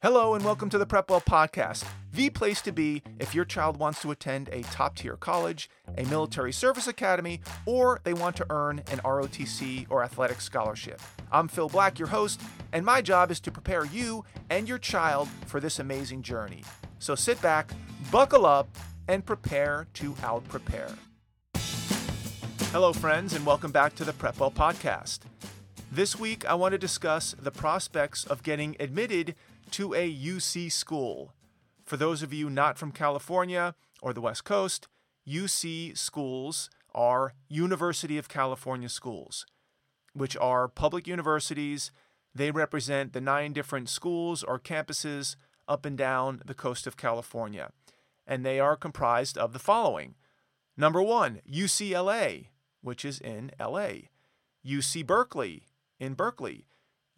Hello, and welcome to the Prepwell Podcast, the place to be if your child wants to attend a top tier college, a military service academy, or they want to earn an ROTC or athletic scholarship. I'm Phil Black, your host, and my job is to prepare you and your child for this amazing journey. So sit back, buckle up, and prepare to out prepare. Hello, friends, and welcome back to the Prepwell Podcast. This week, I want to discuss the prospects of getting admitted to a UC school. For those of you not from California or the West Coast, UC schools are University of California schools, which are public universities. They represent the nine different schools or campuses up and down the coast of California. And they are comprised of the following Number one, UCLA, which is in LA, UC Berkeley in Berkeley,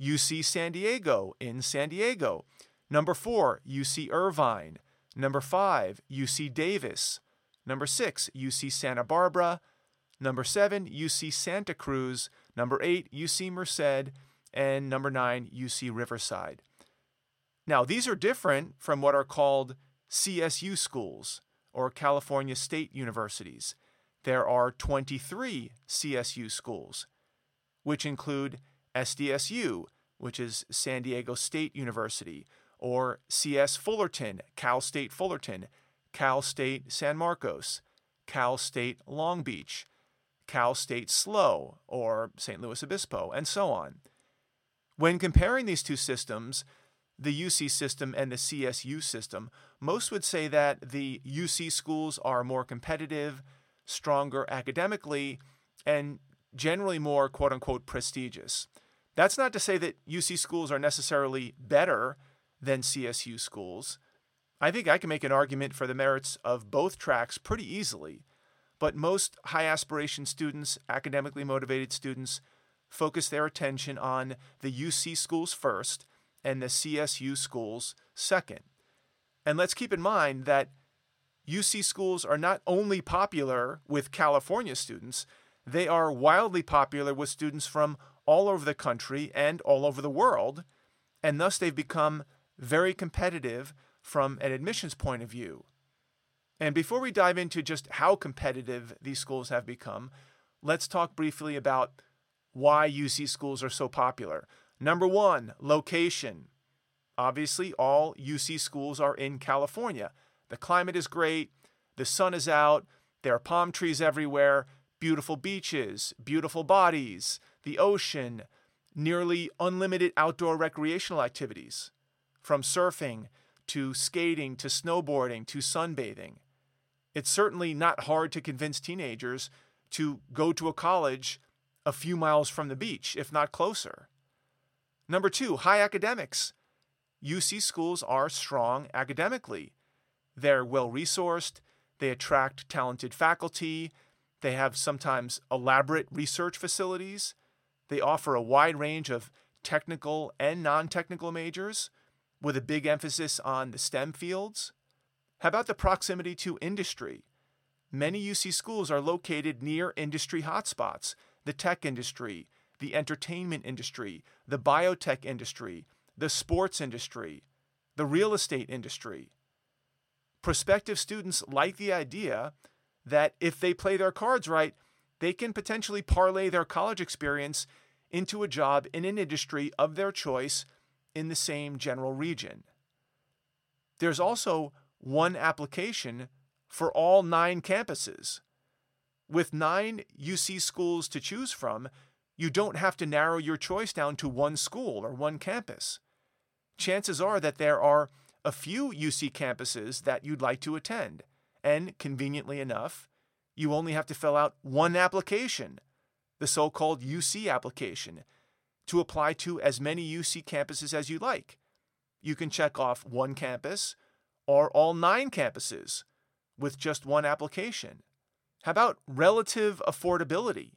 UC San Diego in San Diego. Number four, UC Irvine. Number five, UC Davis. Number six, UC Santa Barbara. Number seven, UC Santa Cruz. Number eight, UC Merced. And number nine, UC Riverside. Now, these are different from what are called CSU schools or California State Universities. There are 23 CSU schools, which include SDSU, which is San Diego State University, or CS Fullerton, Cal State Fullerton, Cal State San Marcos, Cal State Long Beach, Cal State SLO, or San Luis Obispo, and so on. When comparing these two systems, the UC system and the CSU system, most would say that the UC schools are more competitive, stronger academically, and generally more quote unquote prestigious. That's not to say that UC schools are necessarily better than CSU schools. I think I can make an argument for the merits of both tracks pretty easily, but most high aspiration students, academically motivated students, focus their attention on the UC schools first and the CSU schools second. And let's keep in mind that UC schools are not only popular with California students, they are wildly popular with students from all over the country and all over the world, and thus they've become very competitive from an admissions point of view. And before we dive into just how competitive these schools have become, let's talk briefly about why UC schools are so popular. Number one, location. Obviously, all UC schools are in California. The climate is great, the sun is out, there are palm trees everywhere, beautiful beaches, beautiful bodies, the ocean, nearly unlimited outdoor recreational activities, from surfing to skating to snowboarding to sunbathing. It's certainly not hard to convince teenagers to go to a college a few miles from the beach, if not closer. Number two, high academics. UC schools are strong academically. They're well resourced, they attract talented faculty, they have sometimes elaborate research facilities. They offer a wide range of technical and non technical majors with a big emphasis on the STEM fields. How about the proximity to industry? Many UC schools are located near industry hotspots the tech industry, the entertainment industry, the biotech industry, the sports industry, the real estate industry. Prospective students like the idea that if they play their cards right, they can potentially parlay their college experience into a job in an industry of their choice in the same general region. There's also one application for all nine campuses. With nine UC schools to choose from, you don't have to narrow your choice down to one school or one campus. Chances are that there are a few UC campuses that you'd like to attend, and conveniently enough, you only have to fill out one application, the so called UC application, to apply to as many UC campuses as you like. You can check off one campus or all nine campuses with just one application. How about relative affordability?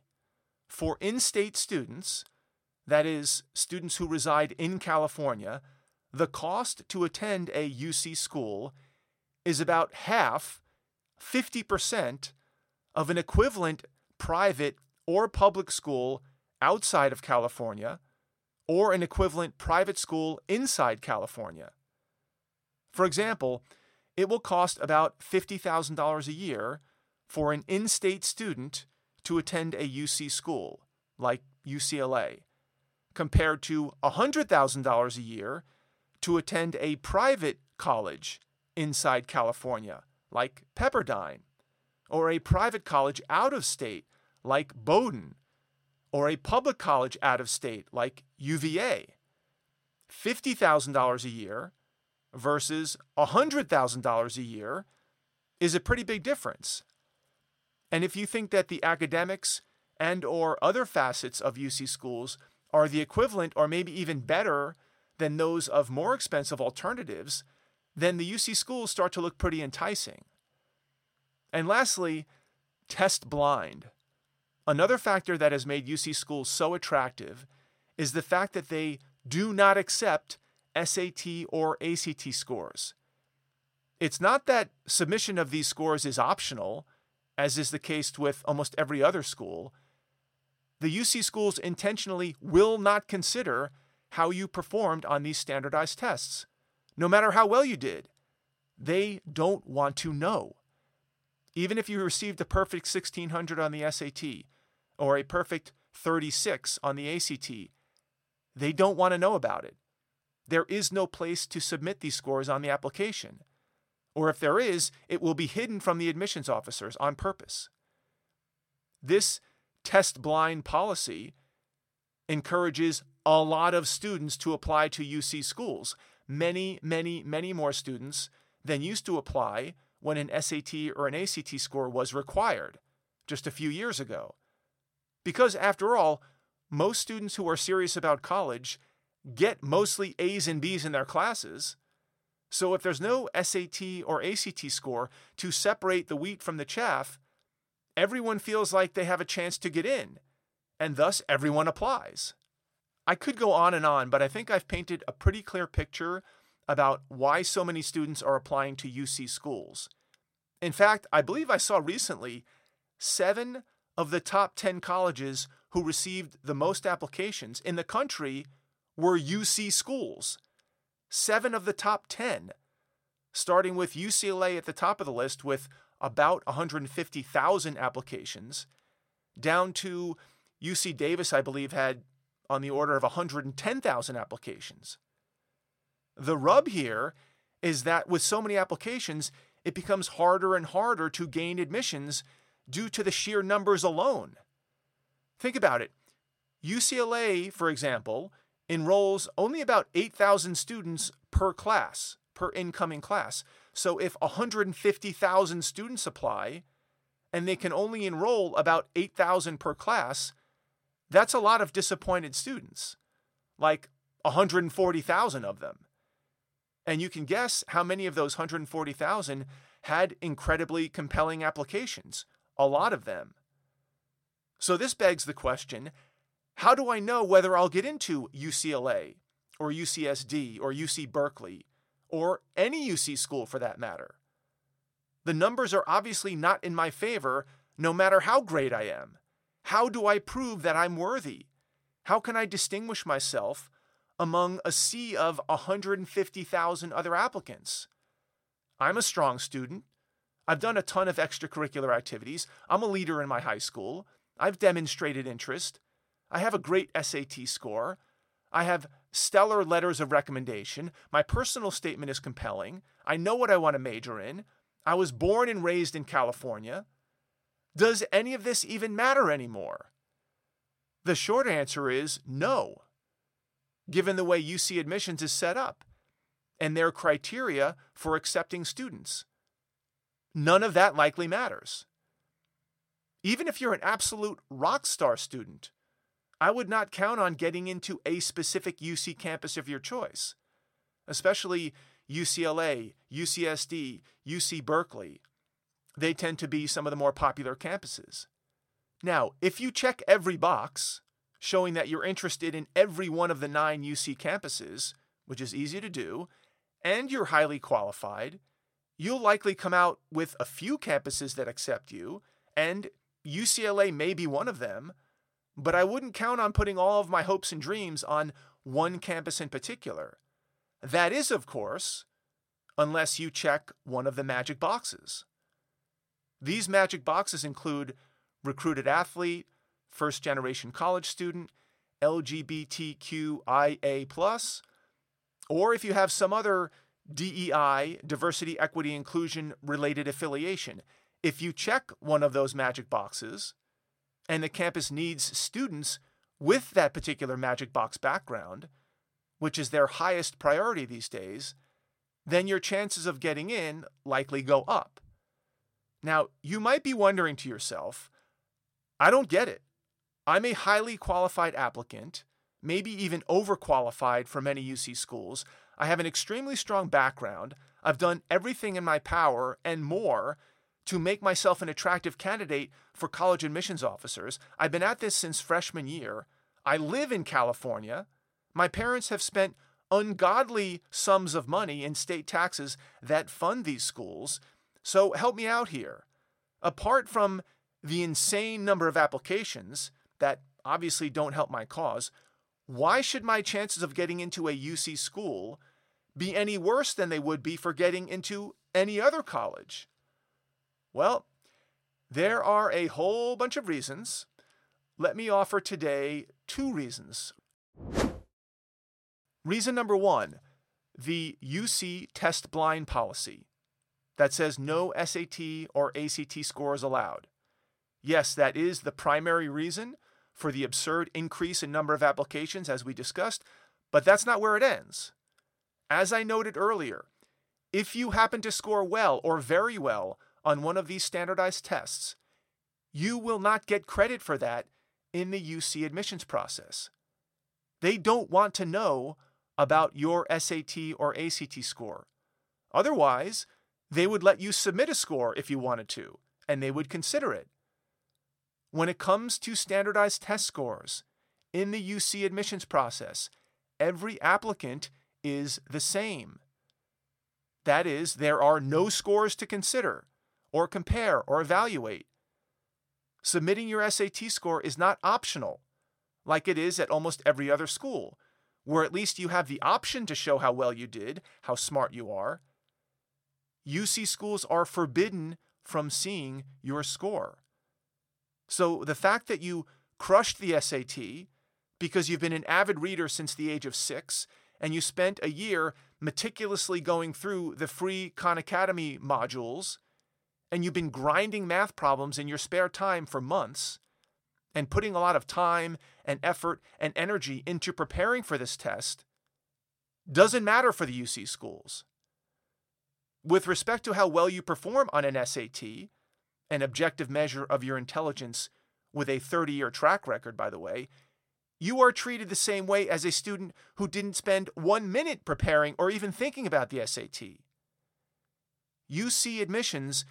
For in state students, that is, students who reside in California, the cost to attend a UC school is about half 50% of an equivalent private or public school outside of California or an equivalent private school inside California. For example, it will cost about $50,000 a year for an in state student to attend a UC school, like UCLA, compared to $100,000 a year to attend a private college inside California, like Pepperdine, or a private college out of state, like Bowdoin, or a public college out of state, like UVA. $50,000 a year versus $100,000 a year is a pretty big difference. And if you think that the academics and or other facets of UC schools are the equivalent or maybe even better than those of more expensive alternatives, then the UC schools start to look pretty enticing. And lastly, test blind. Another factor that has made UC schools so attractive is the fact that they do not accept SAT or ACT scores. It's not that submission of these scores is optional, as is the case with almost every other school. The UC schools intentionally will not consider how you performed on these standardized tests, no matter how well you did. They don't want to know. Even if you received a perfect 1600 on the SAT or a perfect 36 on the ACT, they don't want to know about it. There is no place to submit these scores on the application. Or if there is, it will be hidden from the admissions officers on purpose. This test blind policy encourages a lot of students to apply to UC schools. Many, many, many more students than used to apply when an SAT or an ACT score was required just a few years ago. Because, after all, most students who are serious about college get mostly A's and B's in their classes. So if there's no SAT or ACT score to separate the wheat from the chaff, everyone feels like they have a chance to get in, and thus everyone applies. I could go on and on, but I think I've painted a pretty clear picture about why so many students are applying to UC schools. In fact, I believe I saw recently seven of the top 10 colleges who received the most applications in the country were UC schools. Seven of the top 10, starting with UCLA at the top of the list with about 150,000 applications, down to UC Davis, I believe, had on the order of 110,000 applications. The rub here is that with so many applications, it becomes harder and harder to gain admissions due to the sheer numbers alone. Think about it. UCLA, for example, enrolls only about 8,000 students per class, per incoming class. So if 150,000 students apply and they can only enroll about 8,000 per class, that's a lot of disappointed students, like 140,000 of them. And you can guess how many of those 140,000 had incredibly compelling applications, a lot of them. So this begs the question how do I know whether I'll get into UCLA or UCSD or UC Berkeley or any UC school for that matter? The numbers are obviously not in my favor no matter how great I am. How do I prove that I'm worthy? How can I distinguish myself among a sea of 150,000 other applicants? I'm a strong student. I've done a ton of extracurricular activities. I'm a leader in my high school. I've demonstrated interest. I have a great SAT score. I have stellar letters of recommendation. My personal statement is compelling. I know what I want to major in. I was born and raised in California. Does any of this even matter anymore? The short answer is no, given the way UC admissions is set up and their criteria for accepting students. None of that likely matters. Even if you're an absolute rock star student, I would not count on getting into a specific UC campus of your choice, especially UCLA, UCSD, UC Berkeley. They tend to be some of the more popular campuses. Now, if you check every box, showing that you're interested in every one of the nine UC campuses, which is easy to do, and you're highly qualified, you'll likely come out with a few campuses that accept you, and UCLA may be one of them, but I wouldn't count on putting all of my hopes and dreams on one campus in particular. That is, of course, unless you check one of the magic boxes. These magic boxes include recruited athlete, first generation college student, LGBTQIA, or if you have some other DEI, diversity, equity, inclusion related affiliation. If you check one of those magic boxes and the campus needs students with that particular magic box background, which is their highest priority these days, then your chances of getting in likely go up. Now, you might be wondering to yourself, I don't get it. I'm a highly qualified applicant, maybe even overqualified for many UC schools. I have an extremely strong background. I've done everything in my power and more to make myself an attractive candidate for college admissions officers. I've been at this since freshman year. I live in California. My parents have spent ungodly sums of money in state taxes that fund these schools. So help me out here. Apart from the insane number of applications that obviously don't help my cause, why should my chances of getting into a UC school be any worse than they would be for getting into any other college? Well, there are a whole bunch of reasons. Let me offer today two reasons. Reason number one the UC test blind policy that says no SAT or ACT scores allowed. Yes, that is the primary reason for the absurd increase in number of applications as we discussed, but that's not where it ends. As I noted earlier, if you happen to score well or very well on one of these standardized tests, you will not get credit for that in the UC admissions process. They don't want to know about your SAT or ACT score. Otherwise, they would let you submit a score if you wanted to, and they would consider it. When it comes to standardized test scores in the UC admissions process, every applicant is the same. That is, there are no scores to consider, or compare, or evaluate. Submitting your SAT score is not optional, like it is at almost every other school, where at least you have the option to show how well you did, how smart you are. UC schools are forbidden from seeing your score. So the fact that you crushed the SAT because you've been an avid reader since the age of six and you spent a year meticulously going through the free Khan Academy modules and you've been grinding math problems in your spare time for months and putting a lot of time and effort and energy into preparing for this test doesn't matter for the UC schools. With respect to how well you perform on an SAT, an objective measure of your intelligence with a 30 year track record, by the way, you are treated the same way as a student who didn't spend one minute preparing or even thinking about the SAT. UC Admissions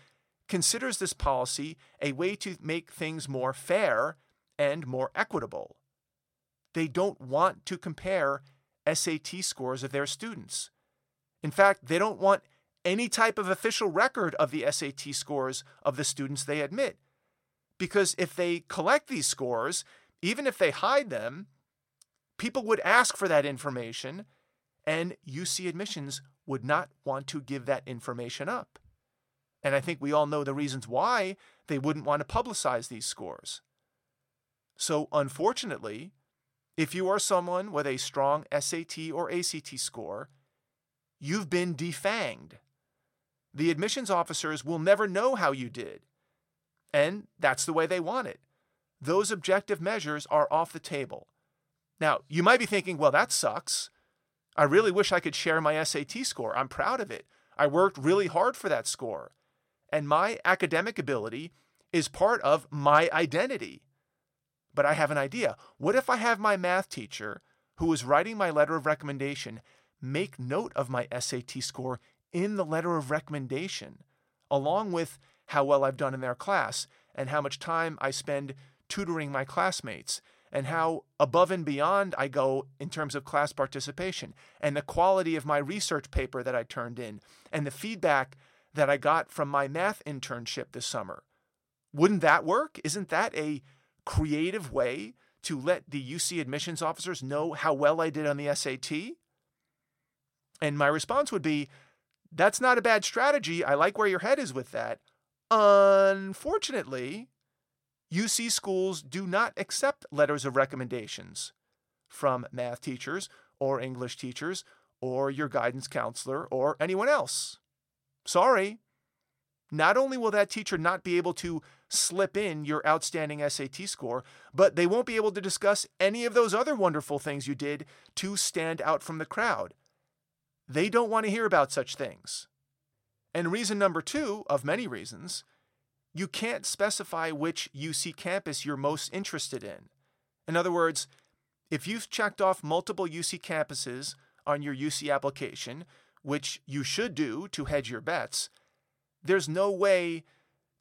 considers this policy a way to make things more fair and more equitable. They don't want to compare SAT scores of their students. In fact, they don't want any type of official record of the SAT scores of the students they admit. Because if they collect these scores, even if they hide them, people would ask for that information, and UC admissions would not want to give that information up. And I think we all know the reasons why they wouldn't want to publicize these scores. So, unfortunately, if you are someone with a strong SAT or ACT score, you've been defanged. The admissions officers will never know how you did. And that's the way they want it. Those objective measures are off the table. Now, you might be thinking, well, that sucks. I really wish I could share my SAT score. I'm proud of it. I worked really hard for that score. And my academic ability is part of my identity. But I have an idea. What if I have my math teacher, who is writing my letter of recommendation, make note of my SAT score in the letter of recommendation, along with how well I've done in their class and how much time I spend tutoring my classmates and how above and beyond I go in terms of class participation and the quality of my research paper that I turned in and the feedback that I got from my math internship this summer. Wouldn't that work? Isn't that a creative way to let the UC admissions officers know how well I did on the SAT? And my response would be That's not a bad strategy. I like where your head is with that. Unfortunately, UC schools do not accept letters of recommendations from math teachers or English teachers or your guidance counselor or anyone else. Sorry. Not only will that teacher not be able to slip in your outstanding SAT score, but they won't be able to discuss any of those other wonderful things you did to stand out from the crowd. They don't want to hear about such things. And reason number two, of many reasons, you can't specify which UC campus you're most interested in. In other words, if you've checked off multiple UC campuses on your UC application, which you should do to hedge your bets, there's no way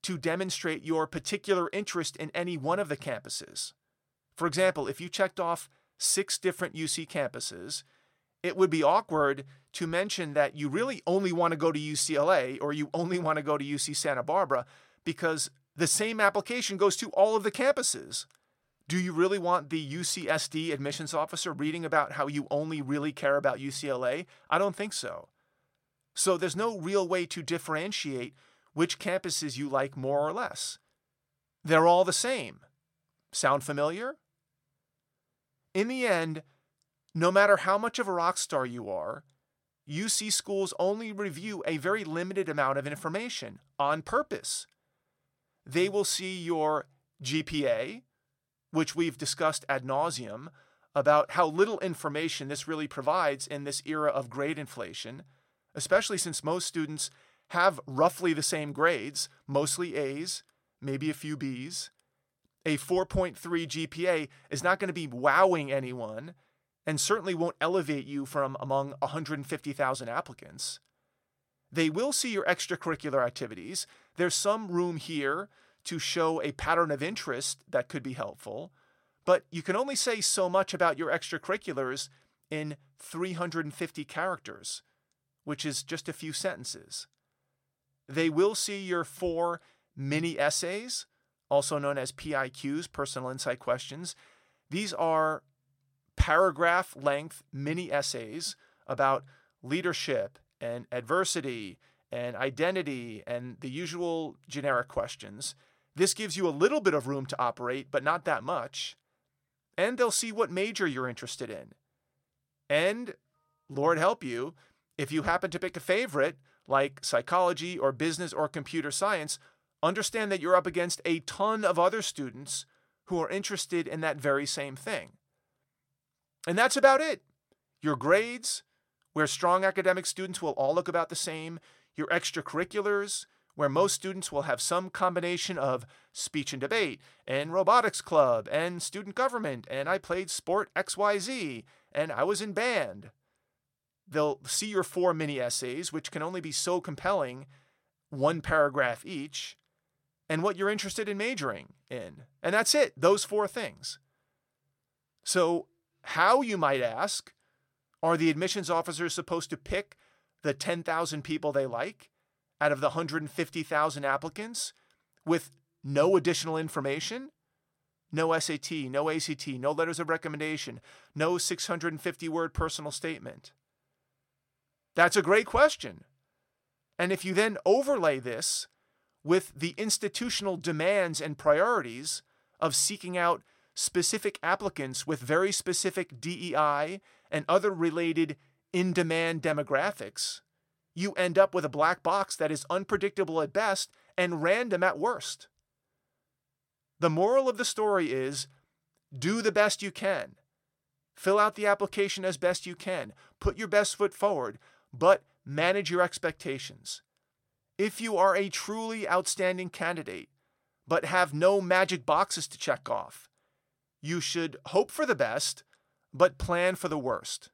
to demonstrate your particular interest in any one of the campuses. For example, if you checked off six different UC campuses, it would be awkward to mention that you really only want to go to UCLA or you only want to go to UC Santa Barbara because the same application goes to all of the campuses. Do you really want the UCSD admissions officer reading about how you only really care about UCLA? I don't think so. So there's no real way to differentiate which campuses you like more or less. They're all the same. Sound familiar? In the end, no matter how much of a rock star you are, UC schools only review a very limited amount of information on purpose. They will see your GPA, which we've discussed ad nauseum about how little information this really provides in this era of grade inflation, especially since most students have roughly the same grades, mostly A's, maybe a few B's. A 4.3 GPA is not going to be wowing anyone and certainly won't elevate you from among 150,000 applicants. They will see your extracurricular activities. There's some room here to show a pattern of interest that could be helpful, but you can only say so much about your extracurriculars in 350 characters, which is just a few sentences. They will see your four mini essays, also known as PIQs, personal insight questions. These are paragraph length mini essays about leadership and adversity and identity and the usual generic questions. This gives you a little bit of room to operate, but not that much. And they'll see what major you're interested in. And, Lord help you, if you happen to pick a favorite, like psychology or business or computer science, understand that you're up against a ton of other students who are interested in that very same thing. And that's about it. Your grades, where strong academic students will all look about the same, your extracurriculars, where most students will have some combination of speech and debate, and robotics club, and student government, and I played sport XYZ, and I was in band. They'll see your four mini essays, which can only be so compelling, one paragraph each, and what you're interested in majoring in. And that's it, those four things. So, how, you might ask, are the admissions officers supposed to pick the 10,000 people they like out of the 150,000 applicants with no additional information? No SAT, no ACT, no letters of recommendation, no 650 word personal statement. That's a great question. And if you then overlay this with the institutional demands and priorities of seeking out specific applicants with very specific DEI and other related in demand demographics, you end up with a black box that is unpredictable at best and random at worst. The moral of the story is do the best you can. Fill out the application as best you can. Put your best foot forward, but manage your expectations. If you are a truly outstanding candidate, but have no magic boxes to check off, you should hope for the best, but plan for the worst.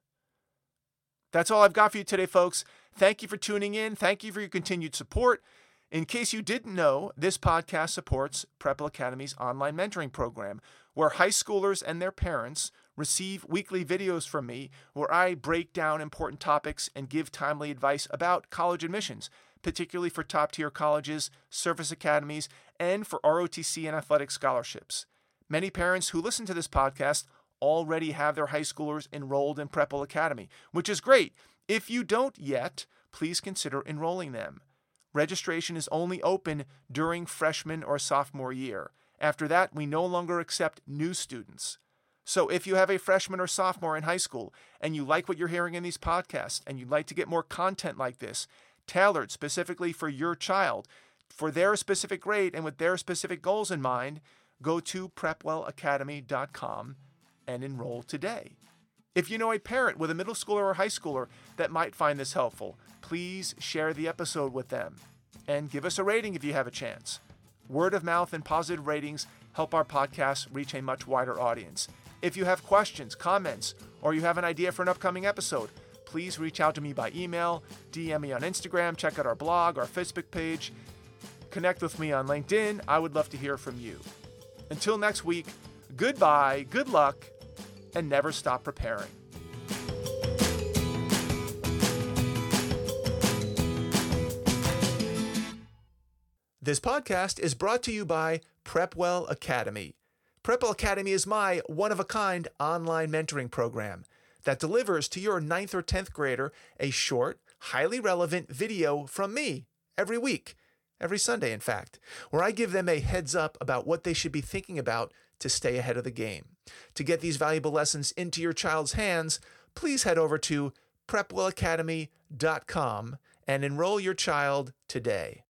That's all I've got for you today, folks. Thank you for tuning in. Thank you for your continued support. In case you didn't know, this podcast supports Prepwell Academy's online mentoring program, where high schoolers and their parents receive weekly videos from me where I break down important topics and give timely advice about college admissions, particularly for top tier colleges, service academies, and for ROTC and athletic scholarships. Many parents who listen to this podcast already have their high schoolers enrolled in Prepwell Academy, which is great. If you don't yet, please consider enrolling them. Registration is only open during freshman or sophomore year. After that, we no longer accept new students. So if you have a freshman or sophomore in high school and you like what you're hearing in these podcasts and you'd like to get more content like this, tailored specifically for your child, for their specific grade and with their specific goals in mind, go to prepwellacademy.com and enroll today. If you know a parent with a middle schooler or high schooler that might find this helpful, please share the episode with them and give us a rating if you have a chance. Word of mouth and positive ratings help our podcast reach a much wider audience. If you have questions, comments, or you have an idea for an upcoming episode, please reach out to me by email, DM me on Instagram, check out our blog, our Facebook page, connect with me on LinkedIn. I would love to hear from you. Until next week, goodbye, good luck, and never stop preparing. This podcast is brought to you by Prepwell Academy. Prepwell Academy is my one of a kind online mentoring program that delivers to your 9th or 10th grader a short, highly relevant video from me every week, every Sunday, in fact, where I give them a heads up about what they should be thinking about to stay ahead of the game. To get these valuable lessons into your child's hands, please head over to prepwellacademy.com and enroll your child today.